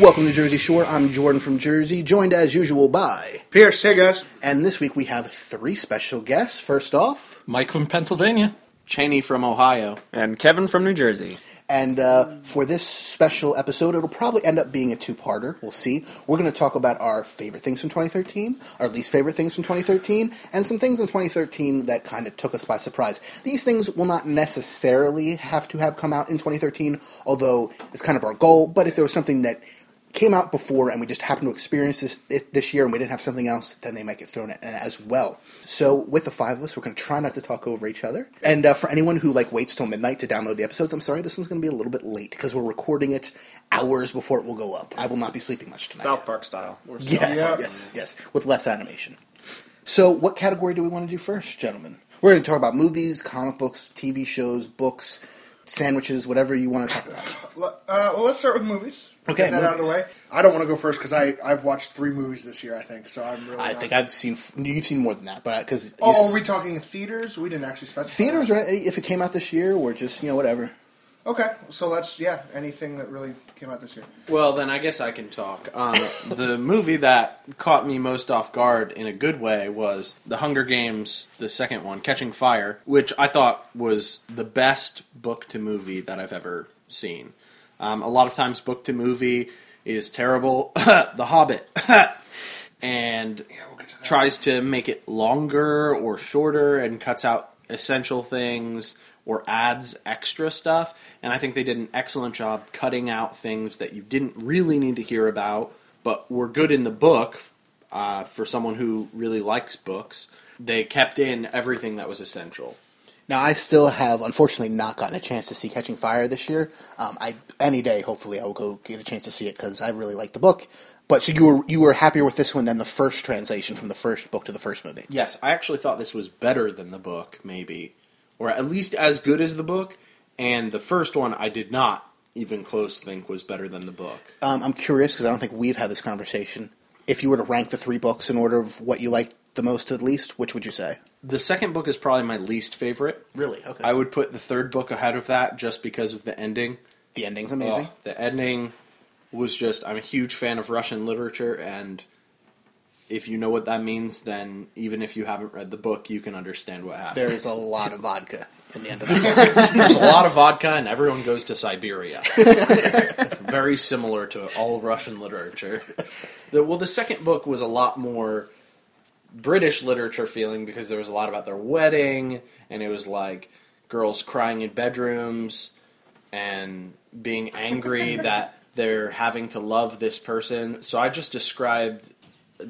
Welcome to Jersey Shore. I'm Jordan from Jersey, joined as usual by Pierce, hey guys. And this week we have three special guests. First off, Mike from Pennsylvania. Cheney from Ohio. And Kevin from New Jersey. And uh, for this special episode, it'll probably end up being a two parter. We'll see. We're going to talk about our favorite things from 2013, our least favorite things from 2013, and some things in 2013 that kind of took us by surprise. These things will not necessarily have to have come out in 2013, although it's kind of our goal. But if there was something that came out before and we just happened to experience this this year and we didn't have something else, then they might get thrown in as well. So with the five of us, we're going to try not to talk over each other. And uh, for anyone who like waits till midnight to download the episodes, I'm sorry, this one's going to be a little bit late because we're recording it hours before it will go up. I will not be sleeping much tonight. South Park style. Yes, yes, yes, with less animation. So what category do we want to do first, gentlemen? We're going to talk about movies, comic books, TV shows, books, sandwiches, whatever you want to talk about. Uh, well, let's start with movies. Okay, Get that out of the way. I don't want to go first because I I've watched three movies this year. I think so. I'm really. I not- think I've seen you've seen more than that, but because Oh, are we talking theaters? We didn't actually specify. theaters, right? If it came out this year, or just you know whatever. Okay, so let's yeah. Anything that really came out this year. Well, then I guess I can talk. Um, the movie that caught me most off guard in a good way was The Hunger Games, the second one, Catching Fire, which I thought was the best book to movie that I've ever seen. Um, a lot of times, book to movie is terrible. the Hobbit. and tries to make it longer or shorter and cuts out essential things or adds extra stuff. And I think they did an excellent job cutting out things that you didn't really need to hear about, but were good in the book uh, for someone who really likes books. They kept in everything that was essential. Now, I still have, unfortunately, not gotten a chance to see Catching Fire this year. Um, I any day, hopefully, I will go get a chance to see it because I really like the book. But so you were you were happier with this one than the first translation from the first book to the first movie. Yes, I actually thought this was better than the book, maybe, or at least as good as the book. And the first one, I did not even close think was better than the book. Um, I'm curious because I don't think we've had this conversation. If you were to rank the three books in order of what you liked the most to the least, which would you say? The second book is probably my least favorite. Really? Okay. I would put the third book ahead of that just because of the ending. the ending's amazing. Oh, the ending was just. I'm a huge fan of Russian literature, and if you know what that means, then even if you haven't read the book, you can understand what happened. There is a lot of vodka in the end of that. There's a lot of vodka, and everyone goes to Siberia. Very similar to all Russian literature. The, well, the second book was a lot more British literature feeling because there was a lot about their wedding, and it was like girls crying in bedrooms and being angry that they're having to love this person. So I just described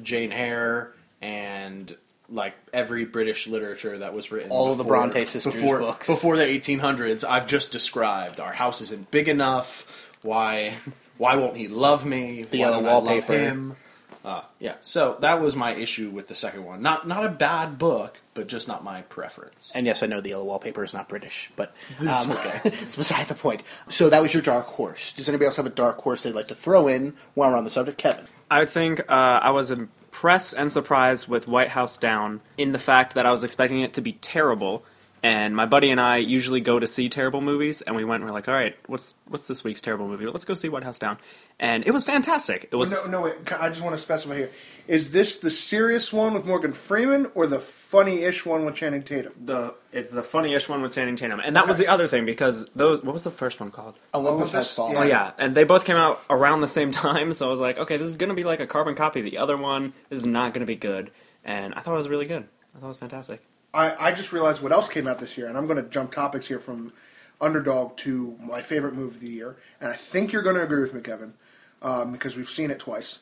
Jane Eyre and like every British literature that was written. All of the before- Bronte sisters before, books. before the 1800s. I've just described our house isn't big enough. Why? Why won't he love me? The Why yellow don't I love wallpaper. him? Uh, yeah, so that was my issue with the second one. Not not a bad book, but just not my preference. And yes, I know the yellow wallpaper is not British, but um, it's beside the point. So that was your dark horse. Does anybody else have a dark horse they'd like to throw in while we're on the subject? Kevin. I think uh, I was impressed and surprised with White House Down in the fact that I was expecting it to be terrible. And my buddy and I usually go to see terrible movies, and we went and we're like, all right, what's what's this week's terrible movie? Let's go see White House Down. And it was fantastic. It was No, no, wait. I just want to specify here: is this the serious one with Morgan Freeman or the funny-ish one with Channing Tatum? the it's the funniest one with Channing Tatum, and that was the other thing because those what was the first one called? Olympus Oh, Has this- Fallen. Oh yeah, and they both came out around the same time, so I was like, okay, this is gonna be like a carbon copy the other one. Is not gonna be good, and I thought it was really good. I thought it was fantastic. I, I just realized what else came out this year, and I'm going to jump topics here from Underdog to my favorite movie of the year, and I think you're going to agree with me, Kevin, um, because we've seen it twice.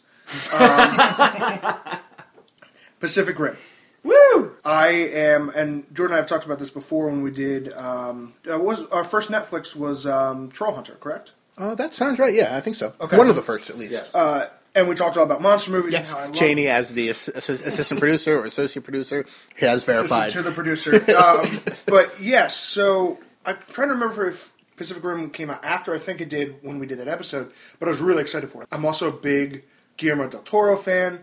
Um, Pacific Rim. Woo! I am, and Jordan and I have talked about this before when we did. Um, uh, was our first Netflix was um, Troll Hunter, correct? Uh, that sounds right. Yeah, I think so. Okay. One of the first, at least. Yes. Uh, and we talked all about monster movies. Yes, and how I love Cheney as the ass- ass- assistant producer or associate producer has verified. Assistant to the producer. um, but yes, so I'm trying to remember if Pacific Rim came out after. I think it did when we did that episode, but I was really excited for it. I'm also a big Guillermo del Toro fan.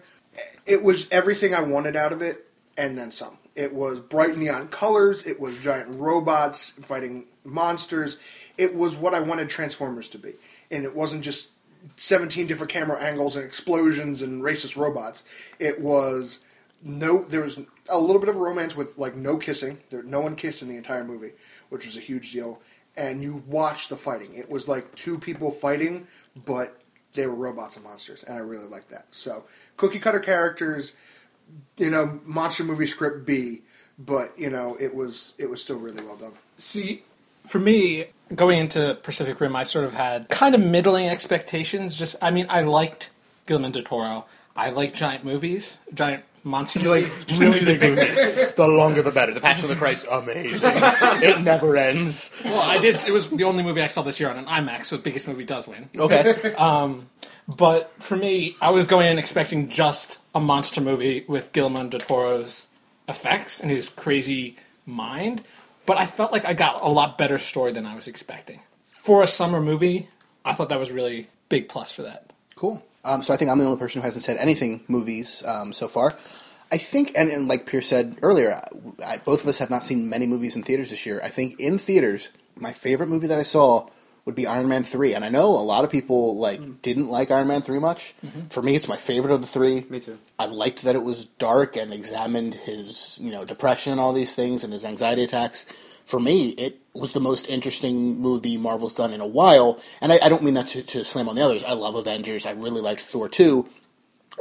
It was everything I wanted out of it, and then some. It was bright neon colors. It was giant robots fighting monsters. It was what I wanted Transformers to be, and it wasn't just 17 different camera angles and explosions and racist robots. It was no there was a little bit of romance with like no kissing there no one kissed in the entire movie which was a huge deal and you watch the fighting it was like two people fighting but they were robots and monsters and i really liked that so cookie cutter characters you know monster movie script b but you know it was it was still really well done See, for me, going into Pacific Rim, I sort of had kind of middling expectations. Just, I mean, I liked Guillermo del Toro. I like giant movies, giant monster You like movies. really big movies. The longer the better. The Passion of the Christ, amazing. it never ends. Well, I did. It was the only movie I saw this year on an IMAX, so the biggest movie does win. Okay. Um, but for me, I was going in expecting just a monster movie with Guillermo del Toro's effects and his crazy mind. But I felt like I got a lot better story than I was expecting. For a summer movie, I thought that was really big plus for that. Cool. Um, so I think I'm the only person who hasn't said anything movies um, so far. I think, and, and like Pierce said earlier, I, I, both of us have not seen many movies in theaters this year. I think in theaters, my favorite movie that I saw would be Iron Man three, and I know a lot of people like didn't like Iron Man three much. For me, it's my favorite of the three. Me too. I liked that it was dark and examined his, you know, depression and all these things and his anxiety attacks. For me, it was the most interesting movie Marvel's done in a while. And I, I don't mean that to, to slam on the others. I love Avengers. I really liked Thor 2,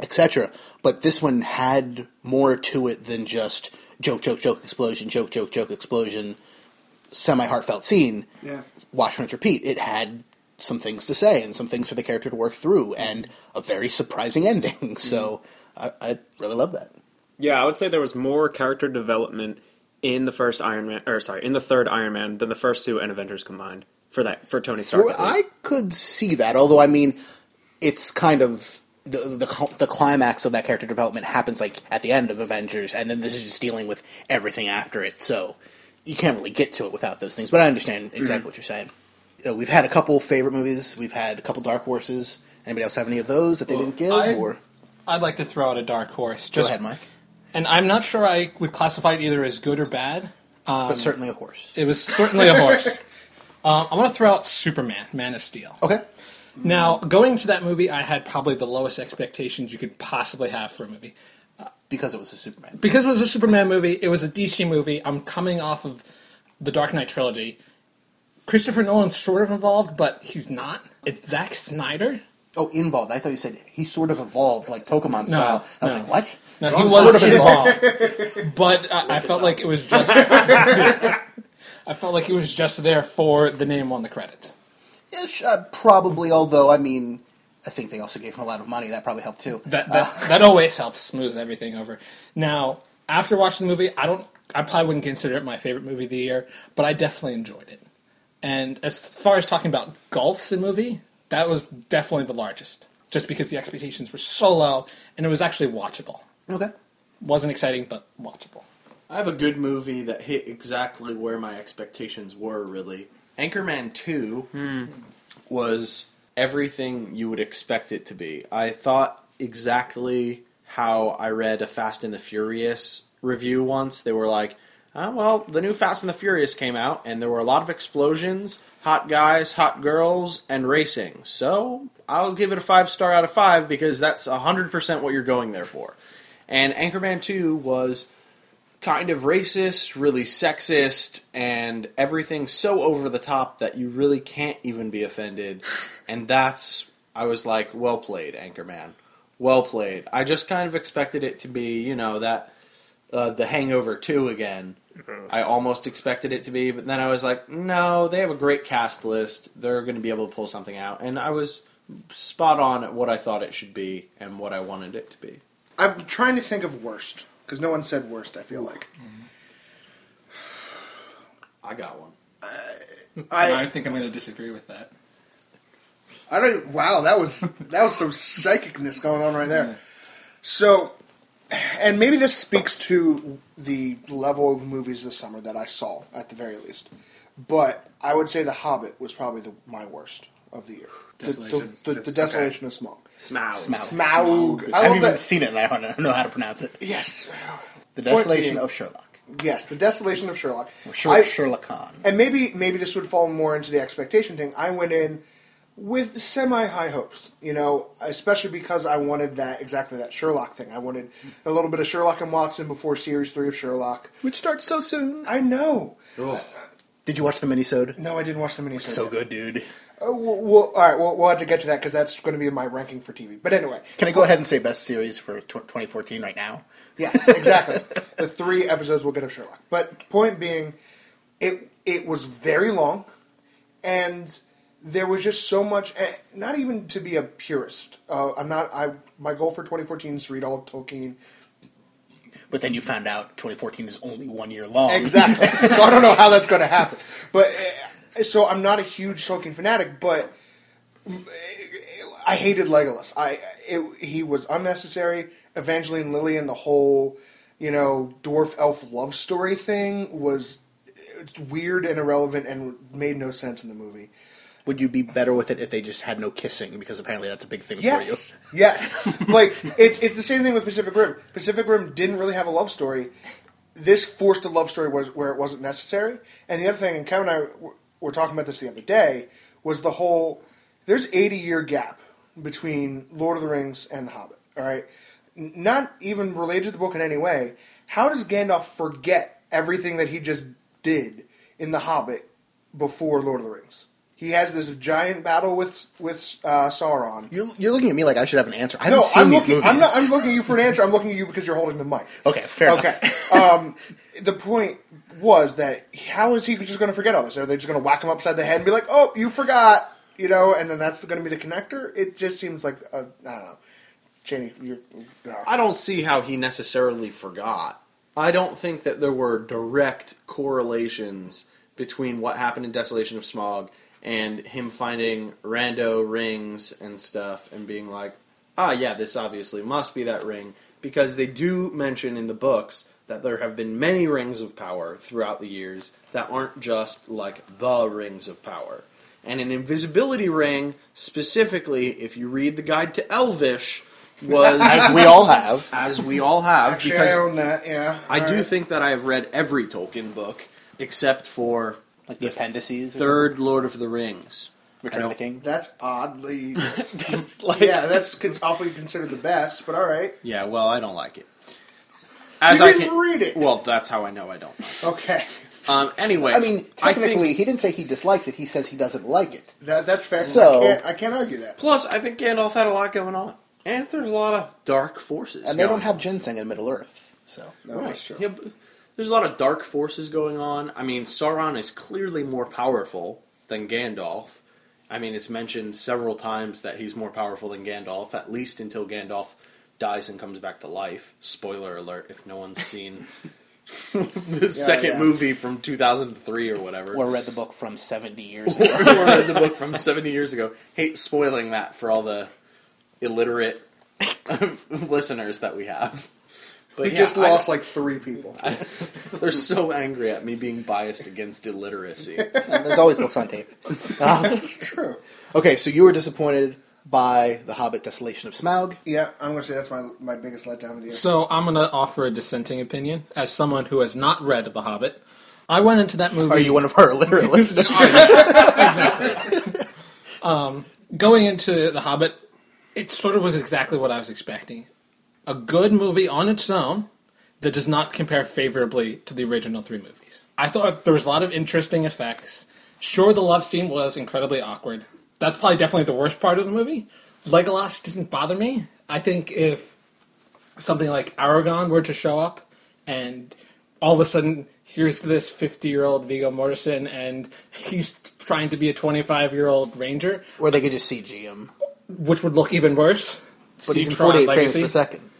etc. But this one had more to it than just joke, joke, joke, explosion, joke, joke, joke, explosion, semi heartfelt scene. Yeah. Watch, rinse, repeat. It had some things to say and some things for the character to work through and a very surprising ending. So mm-hmm. I, I really love that. Yeah, I would say there was more character development in the first Iron Man, or sorry, in the third Iron Man than the first two and Avengers combined for that for Tony Stark. For. I could see that, although I mean, it's kind of the, the the climax of that character development happens like at the end of Avengers, and then this is just dealing with everything after it. So you can't really get to it without those things. But I understand exactly what you're saying. Uh, we've had a couple favorite movies. We've had a couple dark horses. Anybody else have any of those that they didn't give? I- or I'd like to throw out a dark horse. go ahead, Mike. And I'm not sure I would classify it either as good or bad. but certainly a horse. It was certainly a horse. Um, I'm going to throw out Superman, Man of Steel. Okay. Now, going to that movie, I had probably the lowest expectations you could possibly have for a movie. Because it was a Superman. Because it was a Superman movie, it was a DC movie. I'm coming off of the Dark Knight trilogy. Christopher Nolan's sort of involved, but he's not. It's Zack Snyder. Oh, involved. I thought you said he sort of evolved, like Pokemon style. No, I was no. like, what? No, No, he was sort of involved, but uh, I felt like it was just. I felt like he was just there for the name on the credits. Ish, uh, probably, although, I mean, I think they also gave him a lot of money. That probably helped too. That that, that always helps smooth everything over. Now, after watching the movie, I don't. I probably wouldn't consider it my favorite movie of the year, but I definitely enjoyed it. And as far as talking about gulfs in movie, that was definitely the largest, just because the expectations were so low, and it was actually watchable. Okay. wasn't exciting, but watchable. I have a good movie that hit exactly where my expectations were, really. Anchorman 2 hmm. was everything you would expect it to be. I thought exactly how I read a Fast and the Furious review once. They were like, oh, well, the new Fast and the Furious came out, and there were a lot of explosions, hot guys, hot girls, and racing. So I'll give it a five star out of five because that's 100% what you're going there for. And Anchorman 2 was kind of racist, really sexist, and everything so over the top that you really can't even be offended. And that's, I was like, well played, Anchorman. Well played. I just kind of expected it to be, you know, that, uh, The Hangover 2 again. I almost expected it to be, but then I was like, no, they have a great cast list. They're going to be able to pull something out. And I was spot on at what I thought it should be and what I wanted it to be. I'm trying to think of worst. because no one said worst. I feel like I got one. I, I think I'm going to disagree with that. I don't. Wow, that was that was some psychicness going on right there. So, and maybe this speaks to the level of movies this summer that I saw at the very least. But I would say The Hobbit was probably the, my worst of the year. The- The, Desolation. the, the, Desolation of Smog. Smaug. Smaug. Smaug. I I love haven't even that. seen it, and I don't know how to pronounce it. Yes, The Desolation being- of Sherlock. yes, the Desolation of Sherlock. Or Sher- I- Sherlock Khan. and maybe maybe this would fall more into the expectation thing. I went in with semi high hopes, you know, especially because I wanted that exactly that Sherlock thing. I wanted a little bit of Sherlock and Watson before series three of Sherlock. Which starts so soon. I know. Did you watch the minisode? No, I didn't watch the mini. So good, dude. Uh, we'll, we'll, all right, we'll, we'll have to get to that because that's going to be my ranking for TV. But anyway, Can I go ahead and say best series for tw 2014 right now? Yes, exactly. the three episodes we'll get of Sherlock. But point being, it it was very long, and there was just so much. eh, Not even to be a purist. Uh, I'm not. I my goal for 2014 is to read all of Tolkien. But then you found out 2014 is only one year long. Exactly. so I don't know how that's going to happen. But uh, so I'm not a huge Tolkien fanatic, but I hated Legolas. I it, he was unnecessary. Evangeline Lilly and the whole, you know, dwarf elf love story thing was weird and irrelevant and made no sense in the movie. Would you be better with it if they just had no kissing? Because apparently that's a big thing Yes, for you. yes. like it's it's the same thing with Pacific Rim. Pacific Rim didn't really have a love story. This forced a love story was where it wasn't necessary. And the other thing, and Kevin and I were, talking about this the other day, was the whole there's 80 year gap between Lord of the Rings and The Hobbit. All right, not even related to the book in any way. How does Gandalf forget everything that he just did in The Hobbit before Lord of the Rings? He has this giant battle with with uh, Sauron. You're, you're looking at me like I should have an answer. I haven't No, seen I'm these looking. movies. I'm not. I'm looking at you for an answer. I'm looking at you because you're holding the mic. okay, fair Okay. enough. um, the point was that how is he just going to forget all this? Are they just going to whack him upside the head and be like, "Oh, you forgot," you know? And then that's going to be the connector. It just seems like I I don't know. Cheney, you're. uh, I don't see how he necessarily forgot. I don't think that there were direct correlations between what happened in Desolation of Smog and him finding rando rings and stuff and being like, ah, yeah, this obviously must be that ring. Because they do mention in the books that there have been many rings of power throughout the years that aren't just like the rings of power. And an invisibility ring, specifically, if you read the guide to Elvish, was As we all have. as we all have, Actually, because I own that. Yeah, I All do right. think that I have read every Tolkien book except for Like the appendices. or third Lord of the Rings. Return of the King. that's oddly. That's like yeah, that's con- awfully considered the best. But all right. Yeah, well, I don't like it. As You I didn't can read it. Well, that's how I know I don't. Like Okay. Um. Anyway, I mean, I technically, think, he didn't say he dislikes it. He says he doesn't like it. that that's fair. So- I can't, I can't argue that. plus, I think Gandalf had a lot going on, and there's a lot of dark forces, And they don't have on. ginseng in Middle Earth. So No, that's true. Yeah, but there's a lot of dark forces going on. I mean, Sauron is clearly more powerful than Gandalf. I mean, it's mentioned several times that he's more powerful than Gandalf, at least until Gandalf dies and comes back to life. Spoiler alert if no one's seen the second yeah. movie from 2003 or whatever. or read the book from 70 years ago. or read the book from 70 years ago. Hate spoiling that for all the illiterate listeners that we have. But We yeah, just I- lost like three people. they're so angry at me being biased against illiteracy. And There's always books on tape. Um, That's true. okay, so you were disappointed by The Hobbit Desolation of Smaug. Yeah, I'm going to say that's my my biggest letdown of the year. So I'm going to offer a dissenting opinion as someone who has not read The Hobbit. I went into that movie. Are you one of our illiterate listeners? going into The Hobbit, it sort of was exactly what I was expecting. A good movie on its own that does not compare favorably to the original three movies. I thought there was a lot of interesting effects. Sure, the love scene was incredibly awkward. That's probably definitely the worst part of the movie. Legolas didn't bother me. I think if something like Aragorn were to show up and all of a sudden here's this 50 year old Viggo Mortensen and he's trying to be a 25 year old ranger, or they could just CG him. which would look even worse. But he's in See Tron 48 frames per second.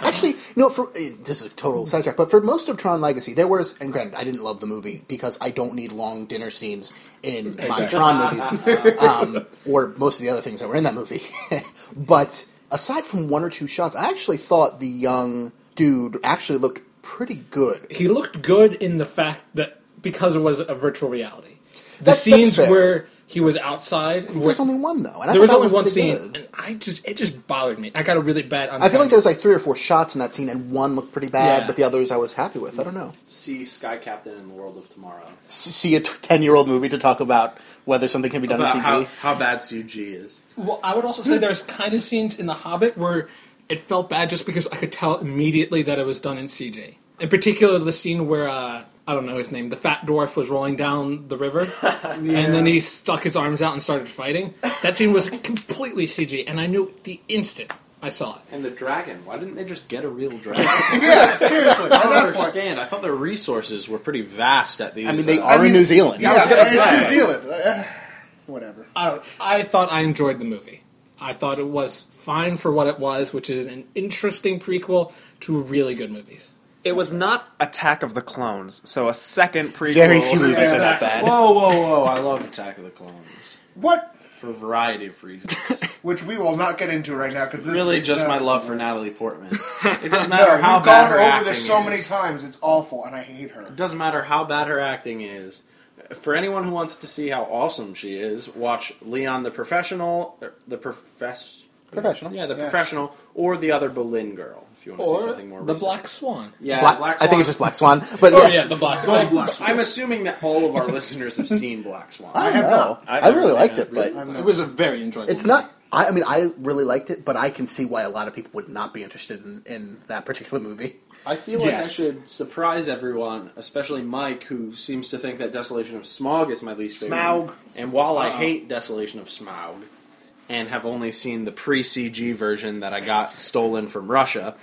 Actually, No, for eh, this is a total sidetrack, but for most of Tron Legacy, there was, and granted, I didn't love the movie because I don't need long dinner scenes in my Tron movies, um, or most of the other things that were in that movie. but aside from one or two shots, I actually thought the young dude actually looked pretty good. he looked good in the fact that because it was a virtual reality. The That's- that's scenes fair. where he was outside, There was only one though, and I there thought was that only one pretty scene, good. and I just it just bothered me. I got a really bad. I feel like there was like three or four shots in that scene, and one looked pretty bad, Yeah. but the others I was happy with. I don't know. See Sky Captain in the World of Tomorrow. S- See a ten-year-old movie to talk about whether something can be done About in CG. how, how bad CG is. Well, I would also say there's kind of scenes in The Hobbit where it felt bad just because I could tell immediately that it was done in CG. In particular, the scene where uh, I don't know his name, the fat dwarf was rolling down the river, and then he stuck his arms out and started fighting. That scene was completely CG, and I knew the instant I saw it. And the dragon. Why didn't they just get a real dragon? yeah, seriously. I don't understand. I thought their resources were pretty vast at these. I mean, they uh, are mean- in New Zealand. Yeah, was gonna it's say. New Zealand. Uh, whatever. I. I thought I enjoyed the movie. I thought it was fine for what it was, which is an interesting prequel to really good movies. It was not Attack of the Clones, so a second prequel. Very few movies Yeah. are that bad. Whoa, whoa, whoa! I love Attack of the Clones What? for a variety of reasons. Which we will not get into right now because this really, is, just uh, my love for Natalie Portman. It doesn't No, matter how we've bad gone her over acting this so is. many times. It's awful, and I hate her. It doesn't matter how bad her acting is. For anyone who wants to see how awesome she is, watch Leon the Professional, er, the profess, Professional. yeah, the Yeah. professional, or the other Boleyn girl. If you want to see Or something more, the recent. Black Swan. yeah, Black, Black I think Swan. it's just Black Swan, but Oh yes. yeah, the Black. Go Black Swan. I'm assuming that all of our listeners have seen Black Swan. I don't have know. not. I, I've never really liked it. it, but I'm It was a very enjoyable. it's not. I, I mean, I really liked it, but I can see why a lot of people would not be interested in, in that particular movie. I feel like Yes. I should surprise everyone, especially Mike, who seems to think that Desolation of Smog is my least favorite. Smaug. And while I hate Desolation of Smaug, and have only seen the pre-CG version that I got stolen from Russia,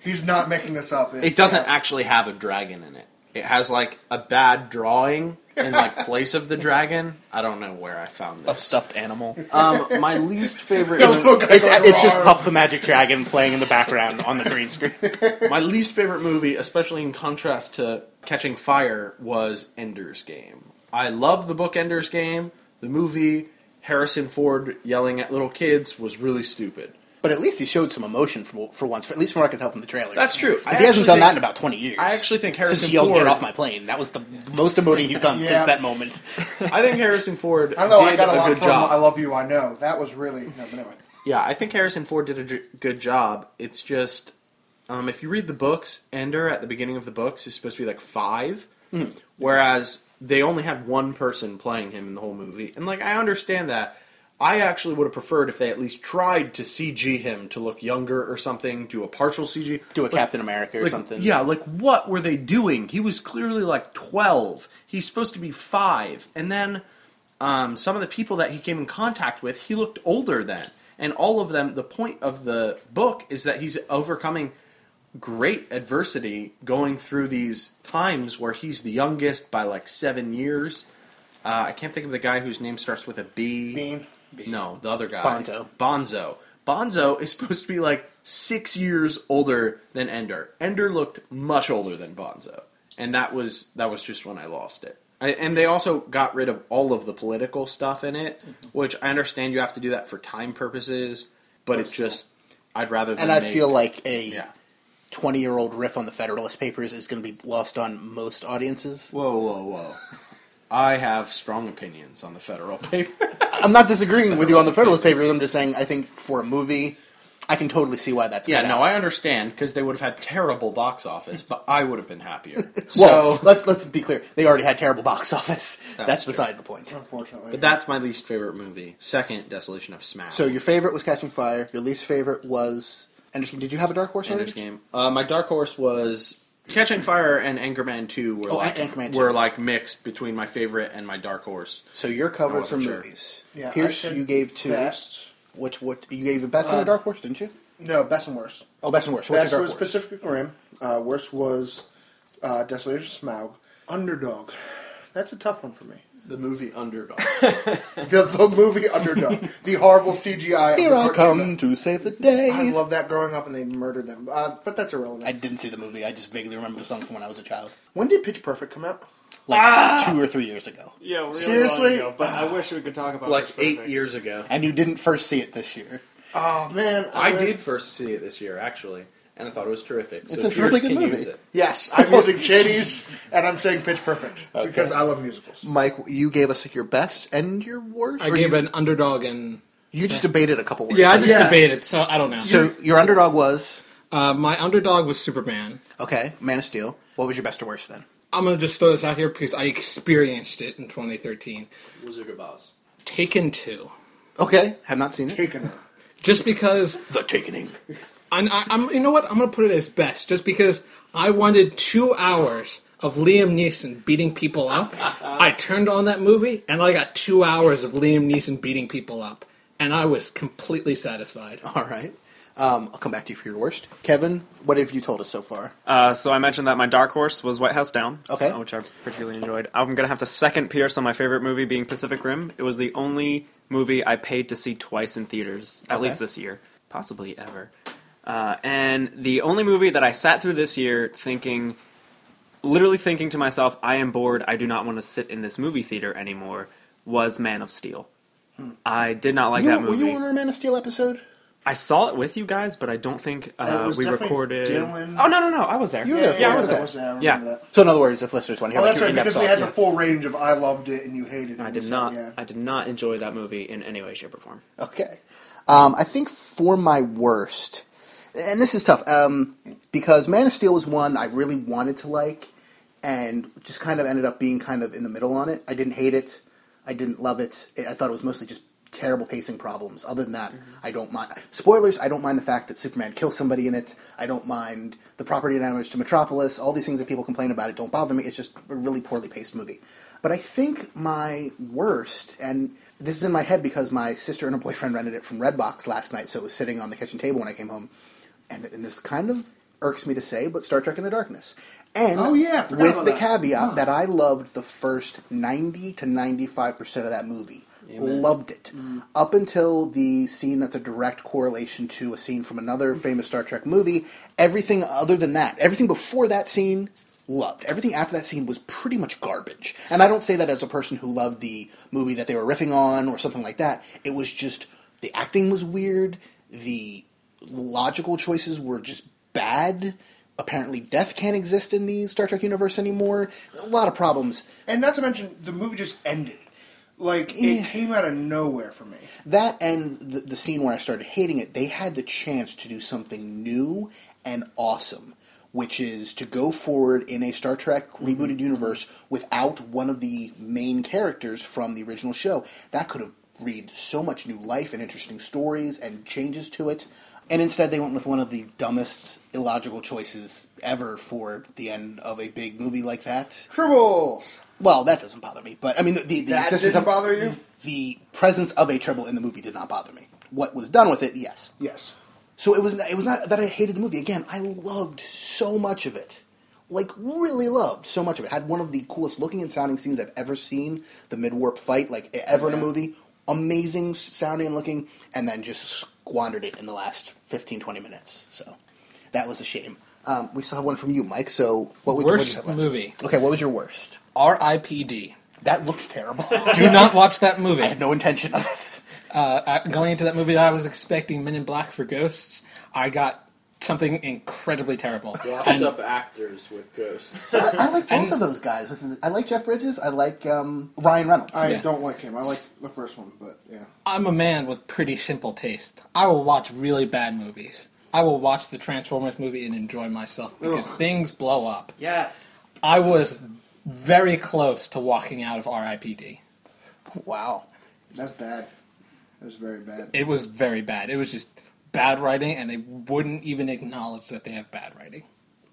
He's not making this up. it doesn't actually have a dragon in it. It has like a bad drawing in like place of the dragon. I don't know where I found A this. stuffed animal. Um, my least favorite. the little guy It's, it's just Puff the Magic Dragon playing in the background on the green screen. My least favorite movie, especially in contrast to Catching Fire, was Ender's Game. I love the book Ender's Game. The movie, Harrison Ford yelling at little kids, was really stupid. But at least he showed some emotion for, for once, for, at least from what I can tell from the trailer. That's true. Because he hasn't actually done that in about 20 years. I actually think Since Harrison he yelled, Ford. get off my plane. That was the most emoting he's done Yeah. since that moment. I think Harrison Ford I know. I did got a a lot good from job. "I Love You." I know that was really. No, but anyway. Yeah, I think Harrison Ford did a j- good job. It's just, um, if you read the books, Ender at the beginning of the books is supposed to be like five, whereas they only had one person playing him in the whole movie. And like, I understand that. I actually would have preferred if they at least tried to CG him to look younger or something, do a partial CG, Do a Like- Captain America or like, something. Yeah, like what were they doing? He was clearly like 12. He's supposed to be 5. And then um, some of the people that he came in contact with, he looked older then. And all of them, the point of the book is that he's overcoming great adversity going through these times where he's the youngest by like seven years. Uh, I can't think of the guy whose name starts with a B. Bean. No, the other guy. Bonzo. Bonzo. Bonzo is supposed to be like six years older than Ender. Ender looked much older than Bonzo, and that was that was just when I lost it. I, and they also got rid of all of the political stuff in it, which I understand you have to do that for time purposes, but it's just I'd rather. and I make- feel like a yeah. 20 year old riff on the Federalist Papers is going to be lost on most audiences. Whoa, whoa, whoa! I have strong opinions on the federal Papers. I'm not disagreeing with you on the Federalist Papers. I'm just saying I think for a movie, I can totally see why that's yeah, no, out. I understand because they would have had terrible box office, but I would have been happier. Well, so, let's let's be clear. They already had terrible box office. That's, That's beside the point. Unfortunately, But that's my least favorite movie. Second, Desolation of Smash. So your favorite was Catching Fire. Your least favorite was. Ender's Game. Did you have a Dark Horse already? Ender's Game. Uh, my dark horse was Catching Fire and Anchorman Two were Oh, like Anchorman 2. were like mixed between my favorite and my dark horse. So your covered I wasn't some sure. movies. yeah. I Pierce, said you gave two. best. Which what you gave the best and Uh, the Dark Horse, didn't you? No, best and worst. Oh, best and worst. What's Best your was Horse? Pacific Rim. Uh, worst was uh, Desolation of Smaug. Underdog. That's a tough one for me. The movie Underdog. The, the movie Underdog, the horrible CGI. Here I come to save the day. I love that growing up, and they murdered them. Uh, but that's irrelevant. I didn't see the movie. I just vaguely remember the song from when I was a child, when did Pitch Perfect come out? like two or three years ago. Yeah, really Seriously? long ago, but I wish we could talk about like Pitch eight years ago. And you didn't first see it this year. Oh man, I really- did first see it this year, actually, and I thought it was terrific. So It's a Pierce really good can movie. use it. Yes, I'm using Shady's, and I'm saying Pitch Perfect Okay. because I love musicals. Mike, you gave us like your best and your worst. I or gave you, an underdog and you just debated a couple words. yeah, I just Yeah. debated, so I don't know. so your underdog was uh, my underdog was Superman. okay, Man of Steel. What was your best or worst then? I'm gonna just throw this out here because I experienced it in 2013. Wizard of Oz. Taken two, Okay, have not seen it. Taken just because The Takening. I'm, I- I'm, you know what? I'm gonna put it as best, just because I wanted two hours of Liam Neeson beating people up. I turned on that movie and I got two hours of Liam Neeson beating people up, and I was completely satisfied. All right. Um, I'll come back to you for your worst. Kevin, what have you told us so far? Uh, so I mentioned that my dark horse was White House Down, Okay. uh, which I particularly enjoyed. I'm gonna have to second Pierce on my favorite movie being Pacific Rim. It was the only movie I paid to see twice in theaters, at Okay. least this year, possibly ever. Uh, and the only movie that I sat through this year thinking, literally thinking to myself, I am bored. I do not want to sit in this movie theater anymore. Was Man of Steel. I did not like you, that movie. were you on our Man of Steel episode? I saw it with you guys, but I don't think Uh, uh, it was we recorded. Dylan. Oh no, no, no! I was there. You were Yeah, there yeah, for I was there. I was there. I remember Yeah. that. So in other words, if listeners want to hear Oh, what that's right, because we had the full range of I loved it and you hated it. I did not. said, yeah. I did not enjoy that movie in any way, shape, or form. Okay. Um, I think for my worst, and this is tough, um, because Man of Steel was one I really wanted to like, and just kind of ended up being kind of in the middle on it. I didn't hate it. I didn't love it. I thought it was mostly just terrible pacing problems. Other than that, I don't mind. Spoilers, I don't mind the fact that Superman kills somebody in it. I don't mind the property damage to Metropolis. All these things that people complain about it don't bother me. It's just a really poorly paced movie. But I think my worst, and this is in my head because my sister and her boyfriend rented it from Redbox last night, so it was sitting on the kitchen table when I came home. And, and this kind of irks me to say, but Star Trek Into Darkness. And Oh, yeah, with the that. caveat Huh. that I loved the first 90 to 95% of that movie. Loved it. Mm. Up until the scene that's a direct correlation to a scene from another famous Star Trek movie. Everything other than that, everything before that scene, loved. Everything after that scene was pretty much garbage. And I don't say that as a person who loved the movie that they were riffing on or something like that. It was just, the acting was weird, the logical choices were just bad. Apparently, death can't exist in the Star Trek universe anymore. A lot of problems. And not to mention, the movie just ended. Like, Yeah. it came out of nowhere for me. That and the, the scene where I started hating it, they had the chance to do something new and awesome, which is to go forward in a Star Trek mm-hmm. rebooted universe without one of the main characters from the original show. That could have breathed so much new life and interesting stories and changes to it. And instead, they went with one of the dumbest, illogical choices ever for the end of a big movie like that. Tribbles! Well, that doesn't bother me, but I mean, the, the, the That existence of bother you? The presence of a tribble in the movie did not bother me. What was done with it, yes. Yes. So it was. It was not that I hated the movie. Again, I loved so much of it, like really loved so much of it. Had one of the coolest looking and sounding scenes I've ever seen. The mid warp fight, like ever in a movie. Amazing sounding and looking, and then just squandered it in the last 15, 20 minutes. So that was a shame. Um, we still have one from you, Mike. So what would Worst what you movie. Okay, what was your worst? R.I.P.D. That looks terrible. Do not watch that movie. I had no intention of it. uh, going into that movie, I was expecting Men in Black for ghosts. I got something incredibly terrible. Washed up actors with ghosts. I like both of those guys. Listen, I like Jeff Bridges. I like um, Ryan Reynolds. I Yeah. don't like him. I like the first one, but yeah. I'm a man with pretty simple taste. I will watch really bad movies. I will watch the Transformers movie and enjoy myself because Ugh. things blow up. Yes. I was very close to walking out of R.I.P.D. wow. That's bad. That's very bad. It was very bad. It was just bad writing, and they wouldn't even acknowledge that they have bad writing.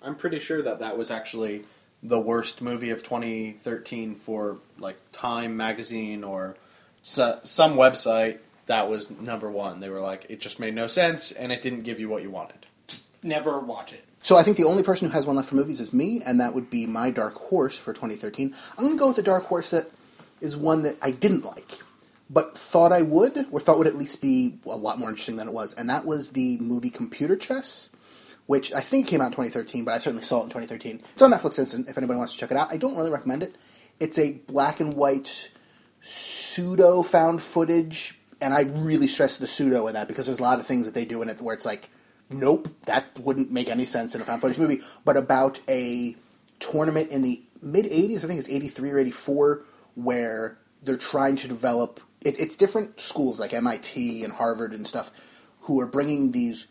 I'm pretty sure that that was actually the worst movie of 2013 for like Time magazine or so, some website that was number one. They were like, it just made no sense and it didn't give you what you wanted. Just never watch it. So I think the only person who has one left for movies is me, and that would be my dark horse for 2013. I'm going to go with a dark horse that is one that I didn't like, but thought I would, or thought would at least be a lot more interesting than it was, and that was the movie Computer Chess, which I think came out in 2013, but I certainly saw it in 2013. It's on Netflix instant if anybody wants to check it out. I don't really recommend it. It's a black and white pseudo found footage, and I really stress the pseudo in that because there's a lot of things that they do in it where it's like, nope, that wouldn't make any sense in a found footage movie, but about a tournament in the mid 80s, I think it's 83 or 84, where they're trying to develop. It, it's different schools like MIT and Harvard and stuff who are bringing these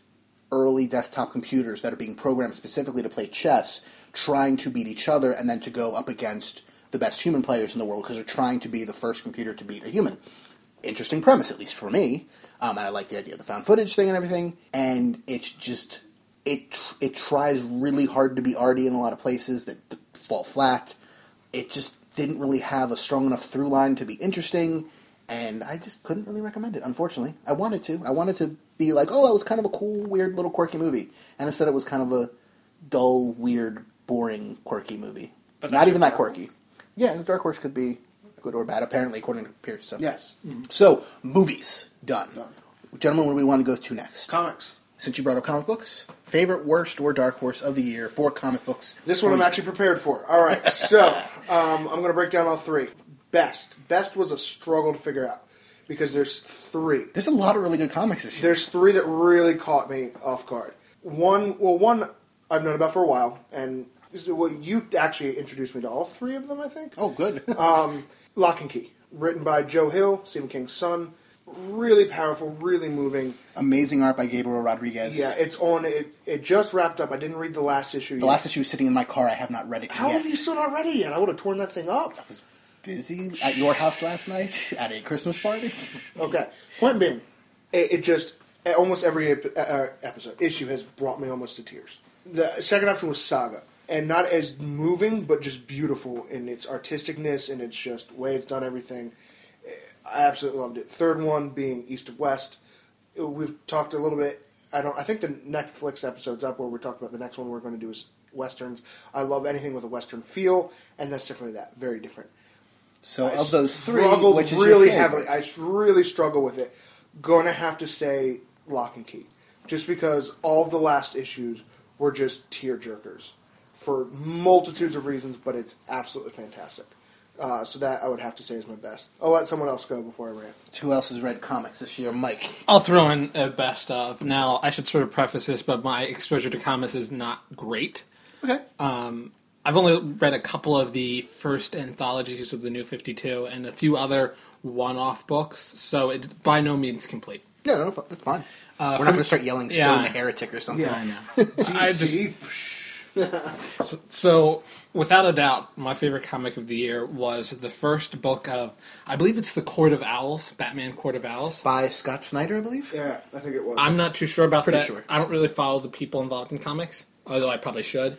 early desktop computers that are being programmed specifically to play chess, trying to beat each other and then to go up against the best human players in the world because they're trying to be the first computer to beat a human. Interesting premise, at least for me. Um, and I like the idea of the found footage thing and everything. And it's just it tr- it tries really hard to be arty in a lot of places that fall flat. It just didn't really have a strong enough through line to be interesting, and I just couldn't really recommend it. Unfortunately, I wanted to. I wanted to be like, oh, that was kind of a cool, weird, little quirky movie, and instead it was kind of a dull, weird, boring, quirky movie. But Not even that Dark quirky. Yeah, Dark Horse could be good or bad, apparently, according to Pierce. So. Yes. So, movies done. Done. Gentlemen, what do we want to go to next? Comics. Since you brought up comic books, favorite, worst, or Dark Horse of the year for comic books. This one I'm actually prepared for. All right, so um, I'm going to break down all three. Best. Best was a struggle to figure out because there's three. There's a lot of really good comics this year. There's three that really caught me off guard. One, well, one I've known about for a while, and this is- well, you actually introduced me to all three of them. I think. Oh, good. Um, Locke and Key, written by Joe Hill, Stephen King's son. Really powerful, really moving. Amazing art by Gabriel Rodriguez. Yeah, it's on. It it just wrapped up. I didn't read the last issue. the yet. last issue is sitting in my car. I have not read it How yet. have you still not read it yet? I would have torn that thing up. I was busy at your house last night at a Christmas party. Okay. Point being, it, it just almost every ep- uh, episode issue has brought me almost to tears. The second option was Saga, and not as moving, but just beautiful in its artisticness and its just way it's done everything. I absolutely loved it. Third one being East of West. We've talked a little bit. I don't. I think the Netflix episode's up where we're talking about the next one we're going to do is westerns. I love anything with a western feel, and that's definitely that. Very different. So I of those three, struggled which is your really heavily. I really struggle with it. Gonna have to say Locke and Key, just because all of the last issues were just tear jerkers for multitudes of reasons, but it's absolutely fantastic. Uh, so that I would have to say is my best. I'll let someone else go before I rant. Who else has read comics this year? Mike. I'll throw in a best of. Now, I should sort of preface this, but my exposure to comics is not great. Okay. I've only read a couple of the first anthologies of the New 52 and a few other one off books, so it's by no means complete. yeah, no, no, that's fine. Uh, We're not going to start yelling "Stone Yeah. the Heretic" or something. Yeah, I know. I just, DC, so, without a doubt, my favorite comic of the year was the first book of, I believe it's The Court of Owls, Batman Court of Owls. By Scott Snyder, I believe. yeah, I think it was. I'm not too sure about Pretty that. sure. I don't really follow the people involved in comics, although I probably should.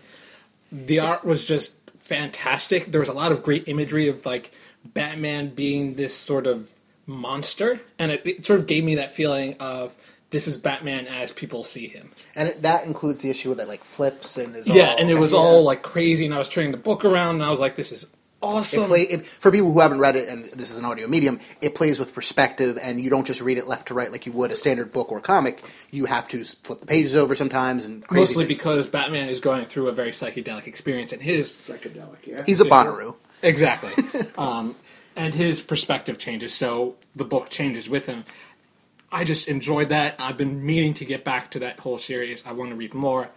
The art was just fantastic. There was a lot of great imagery of like Batman being this sort of monster, and it, it sort of gave me that feeling of this is Batman as people see him. And it, that includes the issue that like flips and is yeah, all, and it was yeah. all like crazy, and I was turning the book around, and I was like, this is awesome. It play, it, for people who haven't read it, and this is an audio medium, it plays with perspective, and you don't just read it left to right like you would a standard book or comic. You have to flip the pages over sometimes, and crazy Mostly things. because Batman is going through a very psychedelic experience, and his psychedelic. Yeah, he's a Bonnaroo. Exactly. um, and his perspective changes, so the book changes with him. I just enjoyed that. I've been meaning to get back to that whole series. I want to read more.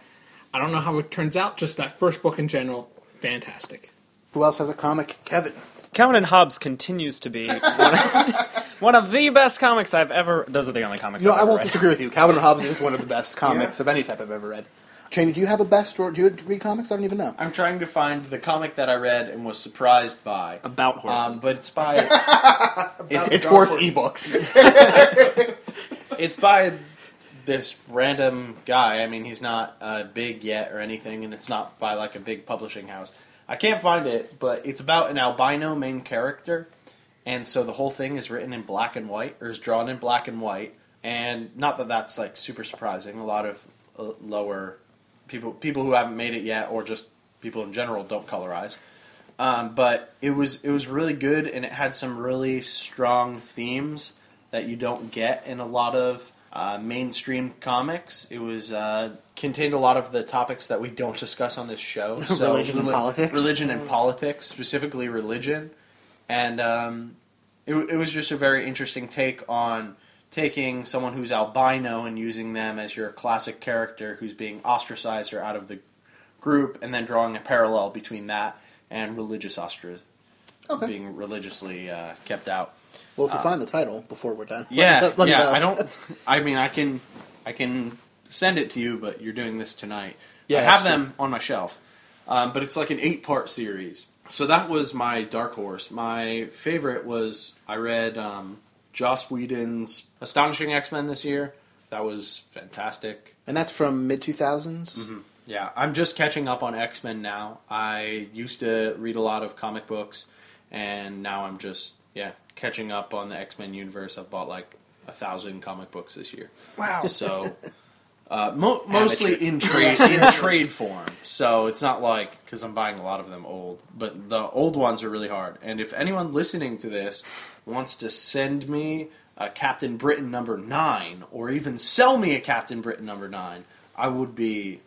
I don't know how it turns out, just that first book in general, fantastic. Who else has a comic? Kevin. Calvin and Hobbes continues to be one of, one of the best comics I've ever. Those are the only comics No, I've I won't read. disagree with you. Calvin and Hobbes is one of the best comics of any type I've ever read. Cheney, do you have a best, or do you read comics? I don't even know. I'm trying to find the comic that I read and was surprised by. About horses. Um, but it's by it's, It's horse ebooks. it's by this random guy. I mean, he's not uh, big yet or anything, and it's not by like a big publishing house. I can't find it, but it's about an albino main character, and so the whole thing is written in black and white, or is drawn in black and white. And not that that's like super surprising. A lot of uh, lower people, people who haven't made it yet, or just people in general, don't colorize. Um, but it was it was really good, and it had some really strong themes that you don't get in a lot of uh, mainstream comics. It was uh, contained a lot of the topics that we don't discuss on this show. So Religion and politics? religion and politics, specifically religion, and um, it, it was just a very interesting take on taking someone who's albino and using them as your classic character who's being ostracized or out of the group, and then drawing a parallel between that and religious ostracism, Okay. being religiously uh, kept out. Well, if you find the title before we're done, Yeah, let- let yeah. I don't. I mean, I can, I can send it to you, but you're doing this tonight. Yeah, I have them on my shelf, um, but it's like an eight-part series. So that was my dark horse. My favorite was I read um, Joss Whedon's Astonishing X-Men this year. That was fantastic. And that's from mid 2000s. Mm-hmm. Yeah, I'm just catching up on X Men now. I used to read a lot of comic books, and now I'm just yeah catching up on the X Men universe. I've bought like a thousand comic books this year. Wow! So uh, mo- mostly in trade in trade form. So it's not like because I'm buying a lot of them old, but the old ones are really hard. And if anyone listening to this wants to send me a Captain Britain number nine, or even sell me a Captain Britain number nine, I would be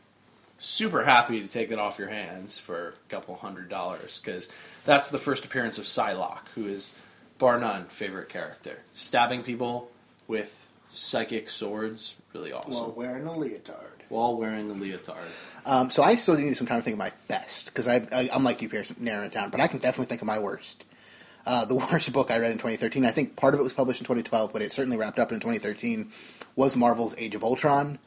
super happy to take it off your hands for a couple hundred dollars because that's the first appearance of Psylocke, who is bar none favorite character, stabbing people with psychic swords, really awesome. While wearing a leotard. While wearing a leotard. Um, so I still need some time to think of my best because I, I, I'm like you, Pierce, narrowing it down. But I can definitely think of my worst. Uh, the worst book I read in 2013, I think part of it was published in 2012, but it certainly wrapped up in 2013, was Marvel's Age of Ultron,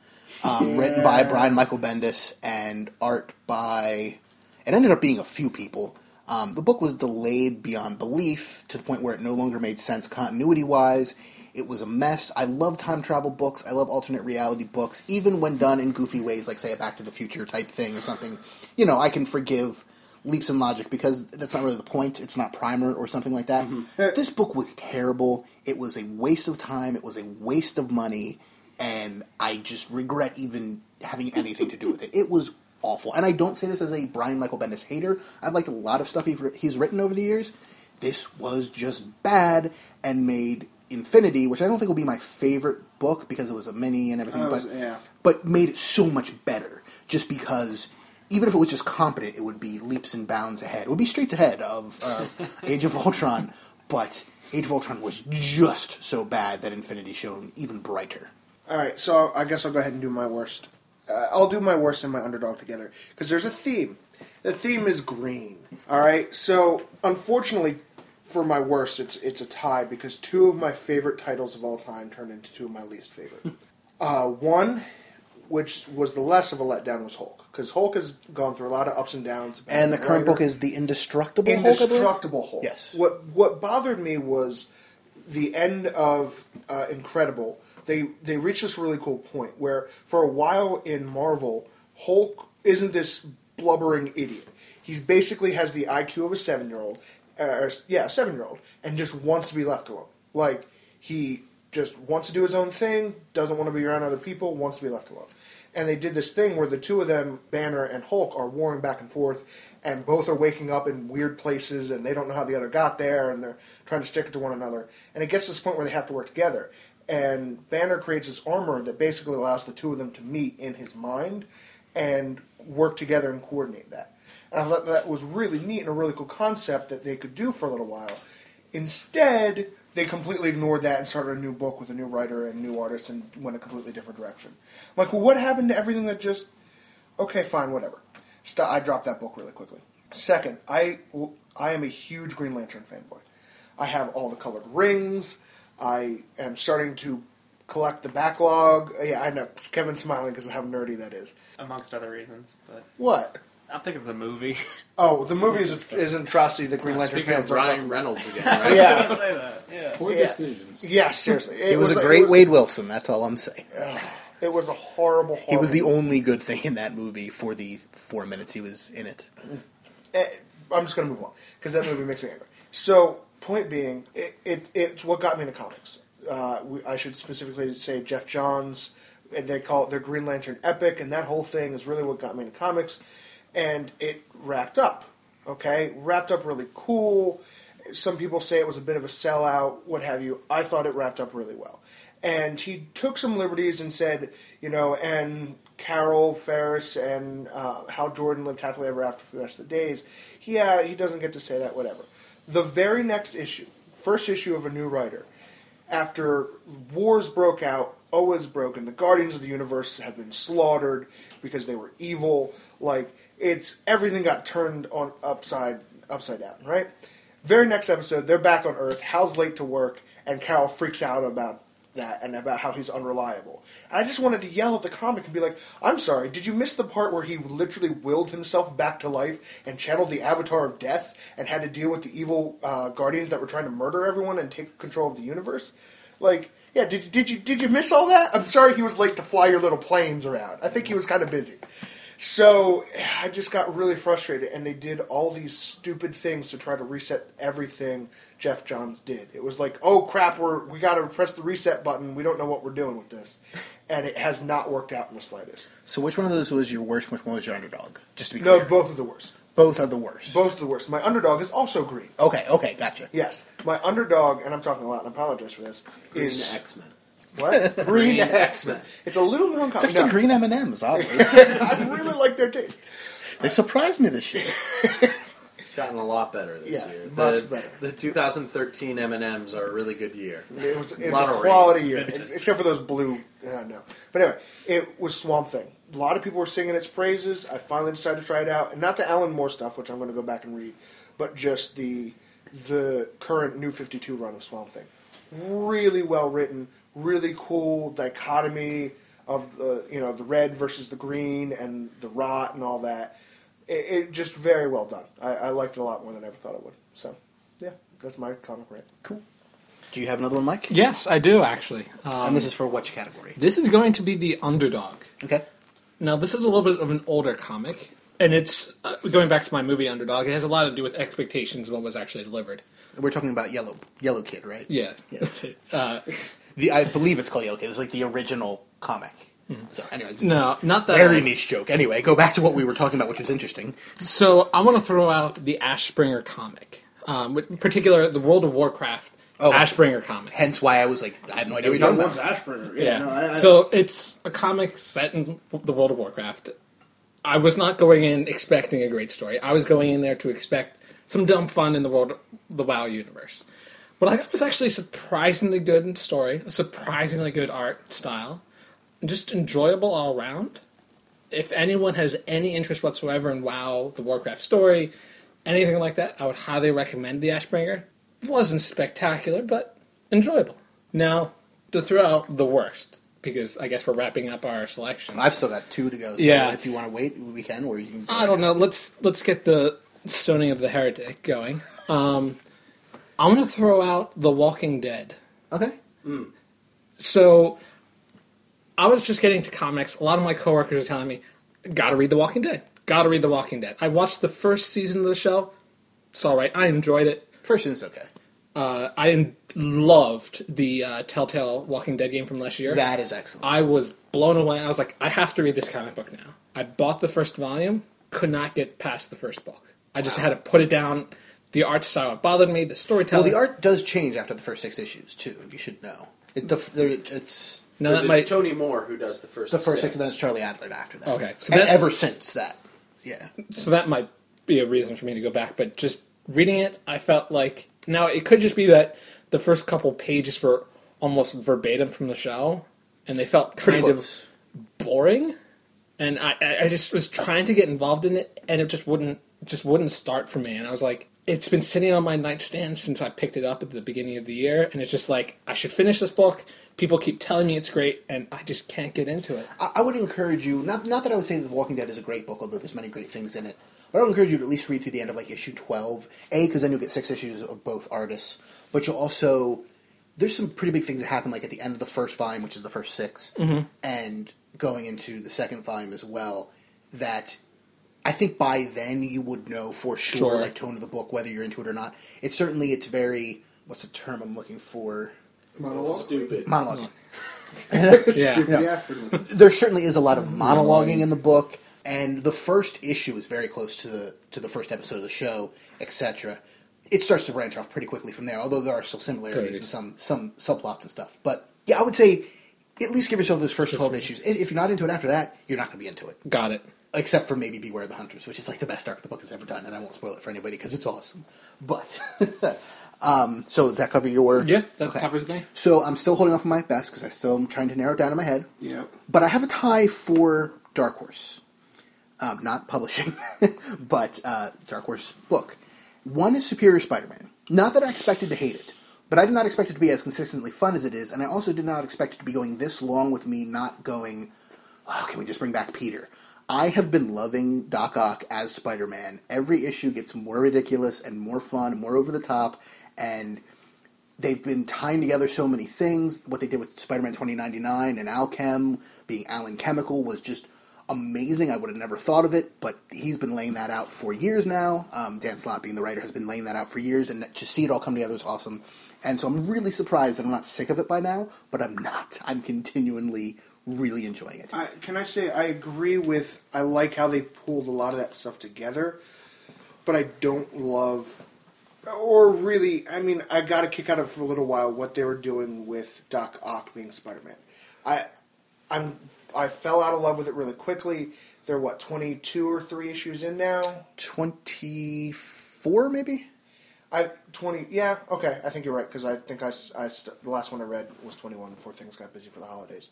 um, written by Brian Michael Bendis and art by. It ended up being a few people. Um, the book was delayed beyond belief to the point where it no longer made sense continuity wise. It was a mess. I love time travel books. I love alternate reality books, even when done in goofy ways, like say a Back to the Future type thing or something. You know, I can forgive leaps in logic because that's not really the point. It's not primer or something like that. This book was terrible. It was a waste of time. It was a waste of money, and I just regret even having anything to do with it. It was awful, and I don't say this as a Brian Michael Bendis hater. I've liked a lot of stuff he's written over the years. This was just bad and made Infinity, which I don't think will be my favorite book because it was a mini and everything, was- but yeah. but made it so much better just because even if it was just competent, it would be leaps and bounds ahead. It would be streets ahead of uh, Age of Ultron, but Age of Ultron was just so bad that Infinity shone even brighter. All right, so I guess I'll go ahead and do my worst. Uh, I'll do my worst and my underdog together because there's a theme. The theme is green. All right, so unfortunately for my worst, it's it's a tie because two of my favorite titles of all time turned into two of my least favorite. uh, one, which was the less of a letdown, was Hulk because Hulk has gone through a lot of ups and downs. And the current book is the Indestructible Hulk. Indestructible Hulk. Yes. What what bothered me was the end of uh, Incredible. They they reached this really cool point where for a while in Marvel, Hulk isn't this blubbering idiot. He basically has the IQ of a seven year old, uh, yeah, seven year old, and just wants to be left alone. Like he just wants to do his own thing, doesn't want to be around other people, wants to be left alone. And they did this thing where the two of them, Banner and Hulk, are warring back and forth, and both are waking up in weird places, and they don't know how the other got there, and they're trying to stick it to one another. And it gets to this point where they have to work together. And Banner creates this armor that basically allows the two of them to meet in his mind and work together and coordinate that. And I thought that was really neat and a really cool concept that they could do for a little while. Instead, they completely ignored that and started a new book with a new writer and new artist and went a completely different direction. I'm like, well, what happened to everything that just. Okay, fine, whatever. I dropped that book really quickly. Second, I, I am a huge Green Lantern fanboy. I have all the colored rings. I am starting to collect the backlog. Yeah, I know. Kevin's smiling because of how nerdy that is. amongst other reasons. But What? I'm thinking of the movie. Oh, the movie is, is an atrocity that Green Lantern Speaking of fans are talking Ryan about. Reynolds again, right? Yeah. say that. Yeah. Poor Yeah. decisions. Yeah, seriously. It was a great it was, Wade Wilson. That's all I'm saying. It was a horrible, horrible. He was the only good thing in that movie for the four minutes he was in it. Eh, I'm just going to move on because that movie makes me angry. So, point being, it, it it's what got me into comics. Uh, we, I should specifically say Geoff Johns. and They call it their Green Lantern epic, and that whole thing is really what got me into comics. And it wrapped up. Okay, wrapped up really cool. Some people say it was a bit of a sellout, what have you. I thought it wrapped up really well. And he took some liberties and said, you know, and Carol Ferris and uh, Hal Jordan lived happily ever after for the rest of the days. Yeah, he doesn't get to say that, whatever. The very next issue, first issue of a new writer, after wars broke out, Oa's broken, the Guardians of the Universe have been slaughtered because they were evil. Like it's everything got turned on upside upside down, right? Very next episode, they're back on Earth. Hal's late to work, and Carol freaks out about that and about how he's unreliable. And I just wanted to yell at the comic and be like, "I'm sorry, did you miss the part where he literally willed himself back to life and channeled the Avatar of Death and had to deal with the evil uh, Guardians that were trying to murder everyone and take control of the universe?" Like, yeah, did did you did you miss all that? I'm sorry he was late to fly your little planes around. I think he was kind of busy. So I just got really frustrated, and they did all these stupid things to try to reset everything Geoff Johns did. It was like, oh crap, we're we got to press the reset button. We don't know what we're doing with this, and it has not worked out in the slightest. So which one of those was your worst? Which one was your underdog? Just to be clear. No, clear. both of the worst. Both are the worst. Both of the worst. My underdog is also green. Okay, okay, gotcha. Yes, my underdog, and I'm talking a lot, and I apologize for this. is X Men. What green, Green X-Men. It's a little known It's comic. actually No, green M and M's. Oddly, I really like their taste. they surprised me this year. It's gotten a lot better this Yes, year. much the, better. The 2013 M and M's are a really good year. It was it's a Lot of quality year, except for those blue. Uh, no, but anyway, it was Swamp Thing. A lot of people were singing its praises. I finally decided to try it out, and not the Alan Moore stuff, which I'm going to go back and read, but just the the current New 52 run of Swamp Thing. Really well written, really cool dichotomy of the you know the red versus the green and the rot and all that. It, it just very well done. I, I liked it a lot more than I ever thought it would. So, yeah, that's my comic rant. Cool. Do you have another one, Mike? Yes, I do actually. Um, and this is for which category? this is going to be the underdog. Okay. Now, this is a little bit of an older comic, and it's uh, going back to my movie Underdog. It has a lot to do with expectations of what was actually delivered. We're talking about Yellow Yellow Kid, right? Yeah. Yeah. uh, The I believe it's called Yellow It was like the original comic. So, anyways, no, not that. very old. niche joke. Anyway, go back to what we were talking about, which was interesting. So I want to throw out the Ashbringer comic, um, in particular the World of Warcraft Oh. Ashbringer comic. Hence why I was like, I have no idea what you're talking One's about. Ashburner. Yeah. no, I- I- so it's a comic set in the World of Warcraft. I was not going in expecting a great story. I was going in there to expect some dumb fun in the world, the WoW universe. What I got was actually surprisingly good story, a surprisingly good art style, just enjoyable all around. If anyone has any interest whatsoever in WoW, the Warcraft story, anything like that, I would highly recommend the Ashbringer. It wasn't spectacular, but enjoyable. Now, to throw out the worst, because I guess we're wrapping up our selections. I've still got two to go. So Yeah. if you want to wait, we can, or you can. I don't know. Let's let's get the stoning of the heretic going. Um, I'm gonna throw out The Walking Dead. Okay. So I was just getting to comics. A lot of my coworkers are telling me, "Got to read The Walking Dead. Got to read The Walking Dead." I watched the first season of the show. It's all right. I enjoyed it. First is okay. Uh, I en- loved the uh, Telltale Walking Dead game from last year. That is excellent. I was blown away. I was like, I have to read this comic book now. I bought the first volume, could not get past the first book. I just had to put it down. The art style bothered me. The storytelling. well, the art does change after the first six issues too. You should know. It, the, the, it's Now Because that it's might Tony Moore who does the first the first six, six. and then it's Charlie Adlard after that. Okay, so and that- ever since that, yeah. so that might be a reason for me to go back. But just reading it, I felt like now it could just be that the first couple pages were almost verbatim from the show, and they felt kind of boring. And I, I I just was trying to get involved in it, and it just wouldn't just wouldn't start for me. And I was like, it's been sitting on my nightstand since I picked it up at the beginning of the year, and it's just like I should finish this book. People keep telling me it's great, and I just can't get into it. I, I would encourage you. Not not that I would say that The Walking Dead is a great book, although there's many great things in it. But I would encourage you to at least read through the end of like issue twelve. A, because then you'll get six issues of both artists. But you'll also there's some pretty big things that happen like at the end of the first volume, which is the first 6 mm-hmm. and going into the second volume as well. That I think by then you would know for sure, Sure. like tone of the book, whether you're into it or not. It's certainly it's very what's the term I'm looking for? Monologue? Stupid. Monologue. Yeah. Yeah, pretty much. there certainly is a lot of monologuing in the book. and the first issue is very close to the to the first episode of the show, etc. It starts to branch off pretty quickly from there, although there are still similarities Good. and some some subplots and stuff. But yeah, I would say at least give yourself those first twelve issues. If if you're not into it after that, you're not going to be into it Got it. Except for maybe Beware the Hunters, which is like the best arc the book has ever done, and I won't spoil it for anybody because it's awesome. But um, so does that cover your? Work? Yeah, that covers me. So I'm still holding off on my best because I still am trying to narrow it down in my head. Yeah. But I have a tie for Dark Horse, um, not publishing, but uh, Dark Horse book. One is Superior Spider-Man. Not that I expected to hate it, but I did not expect it to be as consistently fun as it is, and I also did not expect it to be going this long with me not going. Oh, can we just bring back Peter? I have been loving Doc Ock as Spider Man. Every issue gets more ridiculous and more fun, more over the top, and they've been tying together so many things. What they did with Spider Man 2099 and Alchem being Allan Chemical was just amazing. I would have never thought of it, but he's been laying that out for years now. Um, Dan Slott, being the writer, has been laying that out for years, and to see it all come together is awesome. And so I'm really surprised that I'm not sick of it by now, but I'm not. I'm continually really enjoying it. I, can I say I agree with? I like how they pulled a lot of that stuff together, but I don't love, or really, I mean, I got a kick out of it for a little while what they were doing with Doc Ock being Spider Man. I, I'm, I fell out of love with it really quickly. They're what twenty two or three issues in now. 24, maybe? I twenty. Yeah, okay. I think you're right because I think I, I st- the last one I read was twenty one before things got busy for the holidays.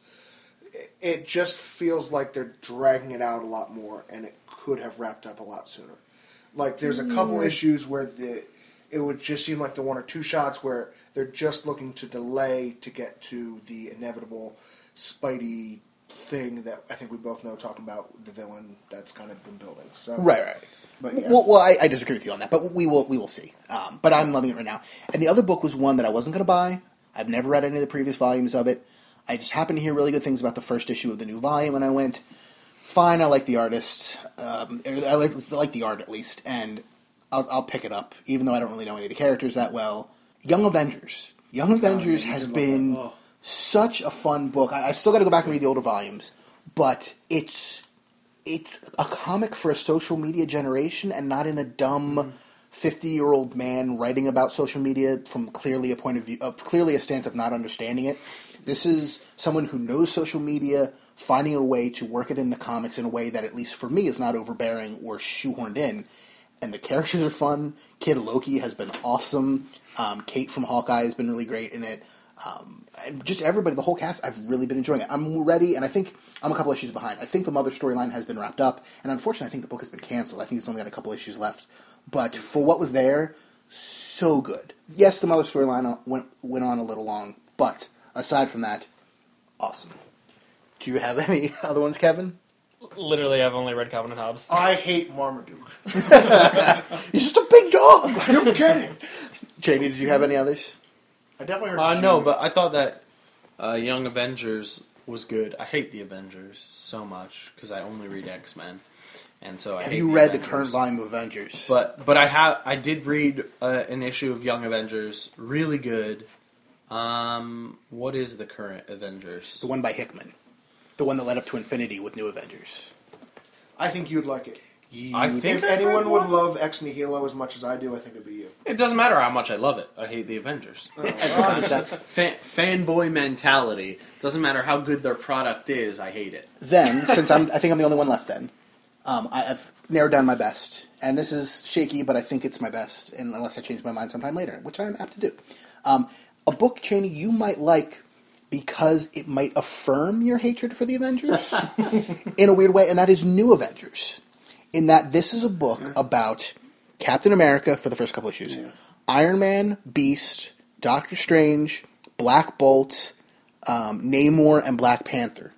It, just feels like they're dragging it out a lot more, and it could have wrapped up a lot sooner. Like there's a couple issues where the it would just seem like the one or two shots where they're just looking to delay to get to the inevitable Spidey thing that I think we both know talking about the villain that's kind of been building. So Right, right. But yeah. Well, well I, I disagree with you on that, but we will we will see. Um, but I'm loving it right now. And the other book was one that I wasn't going to buy. I've never read any of the previous volumes of it. I just happened to hear really good things about the first issue of the new volume, and I went, "Fine, I like the artist. Um, I like I like the art at least, and I'll, I'll pick it up, even though I don't really know any of the characters that well." Young Avengers. Young Avengers you has been. Oh. such a fun book. I, I still got to go back and read the older volumes, but it's it's a comic for a social media generation and not in a dumb 50 year old man writing about social media from clearly a point of view, uh, clearly a stance of not understanding it. This is someone who knows social media, finding a way to work it in the comics in a way that, at least for me, is not overbearing or shoehorned in. And the characters are fun. Kid Loki has been awesome. Um, Kate from Hawkeye has been really great in it. Um, and just everybody, the whole cast, I've really been enjoying it. I'm ready, and I think I'm a couple issues behind. I think the mother storyline has been wrapped up, and unfortunately, I think the book has been canceled. I think it's only got a couple issues left. But for what was there, so good. Yes, the mother storyline went went on a little long, but aside from that, awesome. Do you have any other ones, Kevin? Literally, I've only read Calvin and Hobbes. I hate Marmaduke. He's just a big dog. I don't get it. Jamie, did you have any others? I definitely heard. Uh, no, but I thought that uh, Young Avengers was good. I hate the Avengers so much because I only read X Men, and so I Have hate you read the current volume of Avengers? But but I have I did read uh, an issue of Young Avengers, really good. Um, what is the current Avengers? the one by Hickman, the one that led up to Infinity with New Avengers. I think you'd like it. I think If I've anyone would one. love Ex Nihilo as much as I do, I think it'd be you. It doesn't matter how much I love it. I hate the Avengers. As a concept. Fan, fanboy mentality. Doesn't matter how good their product is. I hate it. then, since I'm, I think I'm the only one left, then um, I, I've narrowed down my best, and this is shaky, but I think it's my best, and unless I change my mind sometime later, which I am apt to do. Um, a book, Cheney, you might like because it might affirm your hatred for the Avengers in a weird way, and that is New Avengers. In that this is a book about Captain America for the first couple issues, Iron Man, Beast, Doctor Strange, Black Bolt, um, Namor, and Black Panther.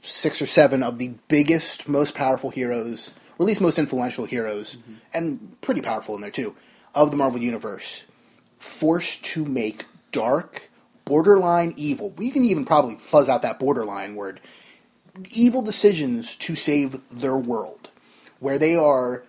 Six or seven of the biggest, most powerful heroes, or at least most influential heroes, and pretty powerful in there too, of the Marvel Universe, forced to make dark, borderline evil. We can even probably fuzz out that borderline word. Evil decisions to save their world, where they are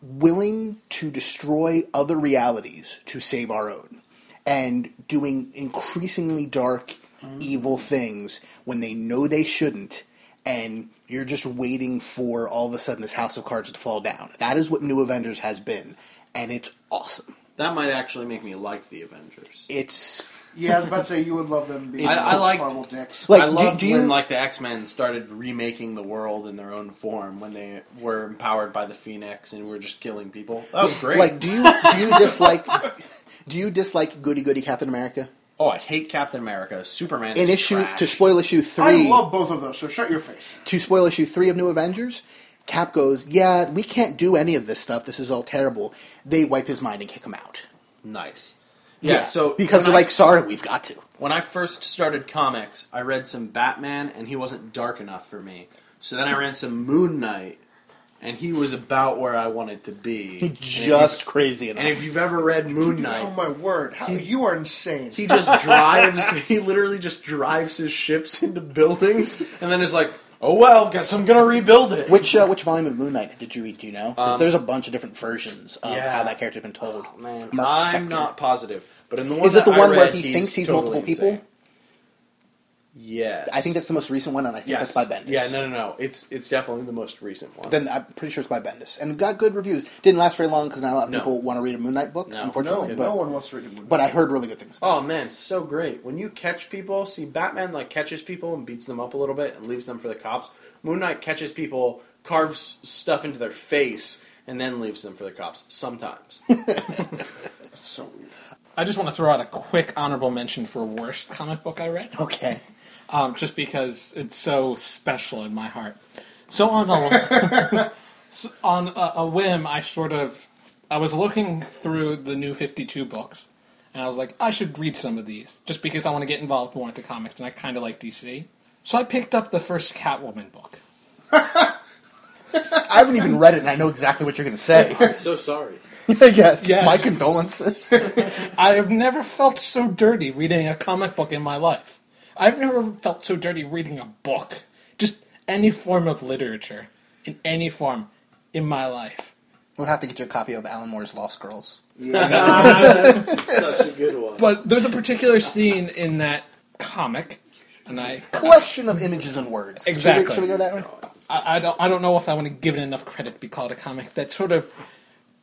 willing to destroy other realities to save our own and doing increasingly dark mm. evil things when they know they shouldn't and you're just waiting for all of a sudden this house of cards to fall down. That is what New Avengers has been, and it's awesome. That might actually make me like the Avengers. It's Yeah, I was about to say you would love them being It's I- I liked- Marvel dicks. like I do- loved do, you when like the X Men started remaking the world in their own form when they were empowered by the Phoenix and were just killing people. That was great. like do you do you dislike do you dislike Goody Goody Captain America? oh, I hate Captain America. Superman In is issue trash. to spoil issue I three, love both of those, so shut your face. to spoil issue three of New Avengers, Cap goes, "Yeah, we can't do any of this stuff. This is all terrible." They wipe his mind and kick him out. nice. Yeah, so because they're I- like, "Sorry, we've got to." when I first started comics, I read some Batman, and he wasn't dark enough for me. So then I ran some Moon Knight, and he was about where I wanted to be. And if Just crazy enough. And if you've ever read Moon Knight, Oh my word, How, you are insane. he just drives. he literally just drives his ships into buildings, and then is like, "Oh well, guess I'm gonna rebuild it." Which uh, which volume of Moon Knight did you read? Do you know? 'Cause there's a bunch of different versions of Um, yeah. how that character's been told. Man, Mark I'm Spector. not positive, but in the one Is it the I one where read, he thinks he's totally multiple people? insane. Yes, I think that's the most recent one, and I think yes. that's by Bendis. Yeah, no, no, no. It's it's definitely the most recent one. Then I'm pretty sure it's by Bendis, and got good reviews. Didn't last very long because not a lot of No. people want to read a Moon Knight book, No. no, unfortunately. no but, one wants to read a movie. but I heard really good things. Oh man, so great when you catch people. See, Batman like catches people and beats them up a little bit and leaves them for the cops. Moon Knight catches people, carves stuff into their face, and then leaves them for the cops. Sometimes. It's so weird. I just want to throw out a quick honorable mention for worst comic book I read, Okay, um, just because it's so special in my heart. So on a on a, a whim, I sort of I was looking through the new Fifty Two books, and I was like, I should read some of these just because I want to get involved more into comics, and I kind of like DC. So I picked up the first Catwoman book. I haven't even read it, and I know exactly what you're going to say. I'm so sorry. I guess. Yes. My condolences. I have never felt so dirty reading a comic book in my life. I've never felt so dirty reading a book. Just any form of literature, in any form, in my life. we'll have to get you a copy of Alan Moore's Lost Girls. Yeah, such a good one. But there's a particular scene in that comic, and I, Collection of images and words. Should we- Exactly. Should we, go that way? I, I don't, I don't know if I want to give it enough credit to be called a comic that sort of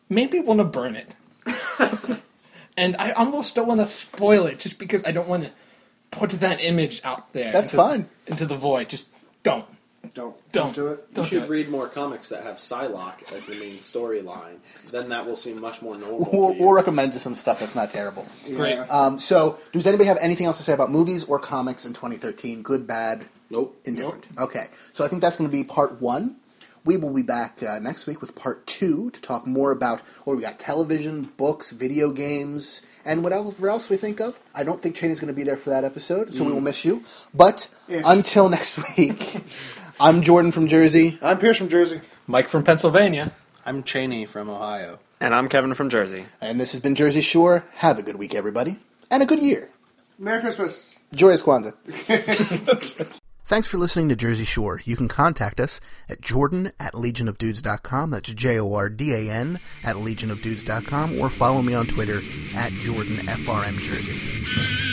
made me want to burn it. and I almost don't want to spoil it just because I don't want to put that image out there. That's into, fine. Into the void. Just don't. Don't Don't. don't do it. You Don't do should it. read more comics that have Psylocke as the main storyline. Then that will seem much more normal. We'll, to you. we'll recommend you some stuff that's not terrible. Great. Yeah. Um, so, does anybody have anything else to say about movies or comics in 2013? Good, bad, nope. indifferent. Okay, so I think that's going to be part one. We will be back uh, next week with part two to talk more about what we got: television, books, video games, and whatever else we think of. I don't think Cheney's going to be there for that episode, so we will miss you. But Yeah. until next week, I'm Jordan from Jersey. I'm Pierce from Jersey. Mike from Pennsylvania. I'm Cheney from Ohio. And I'm Kevin from Jersey. And this has been Jersey Shore. Have a good week, everybody, and a good year. Merry Christmas. Joyous Kwanzaa. Thanks for listening to Jersey Shore. You can contact us at jordan at legionofdudes.com. That's J O R D A N at legionofdudes.com or follow me on Twitter at jordanfrmjersey.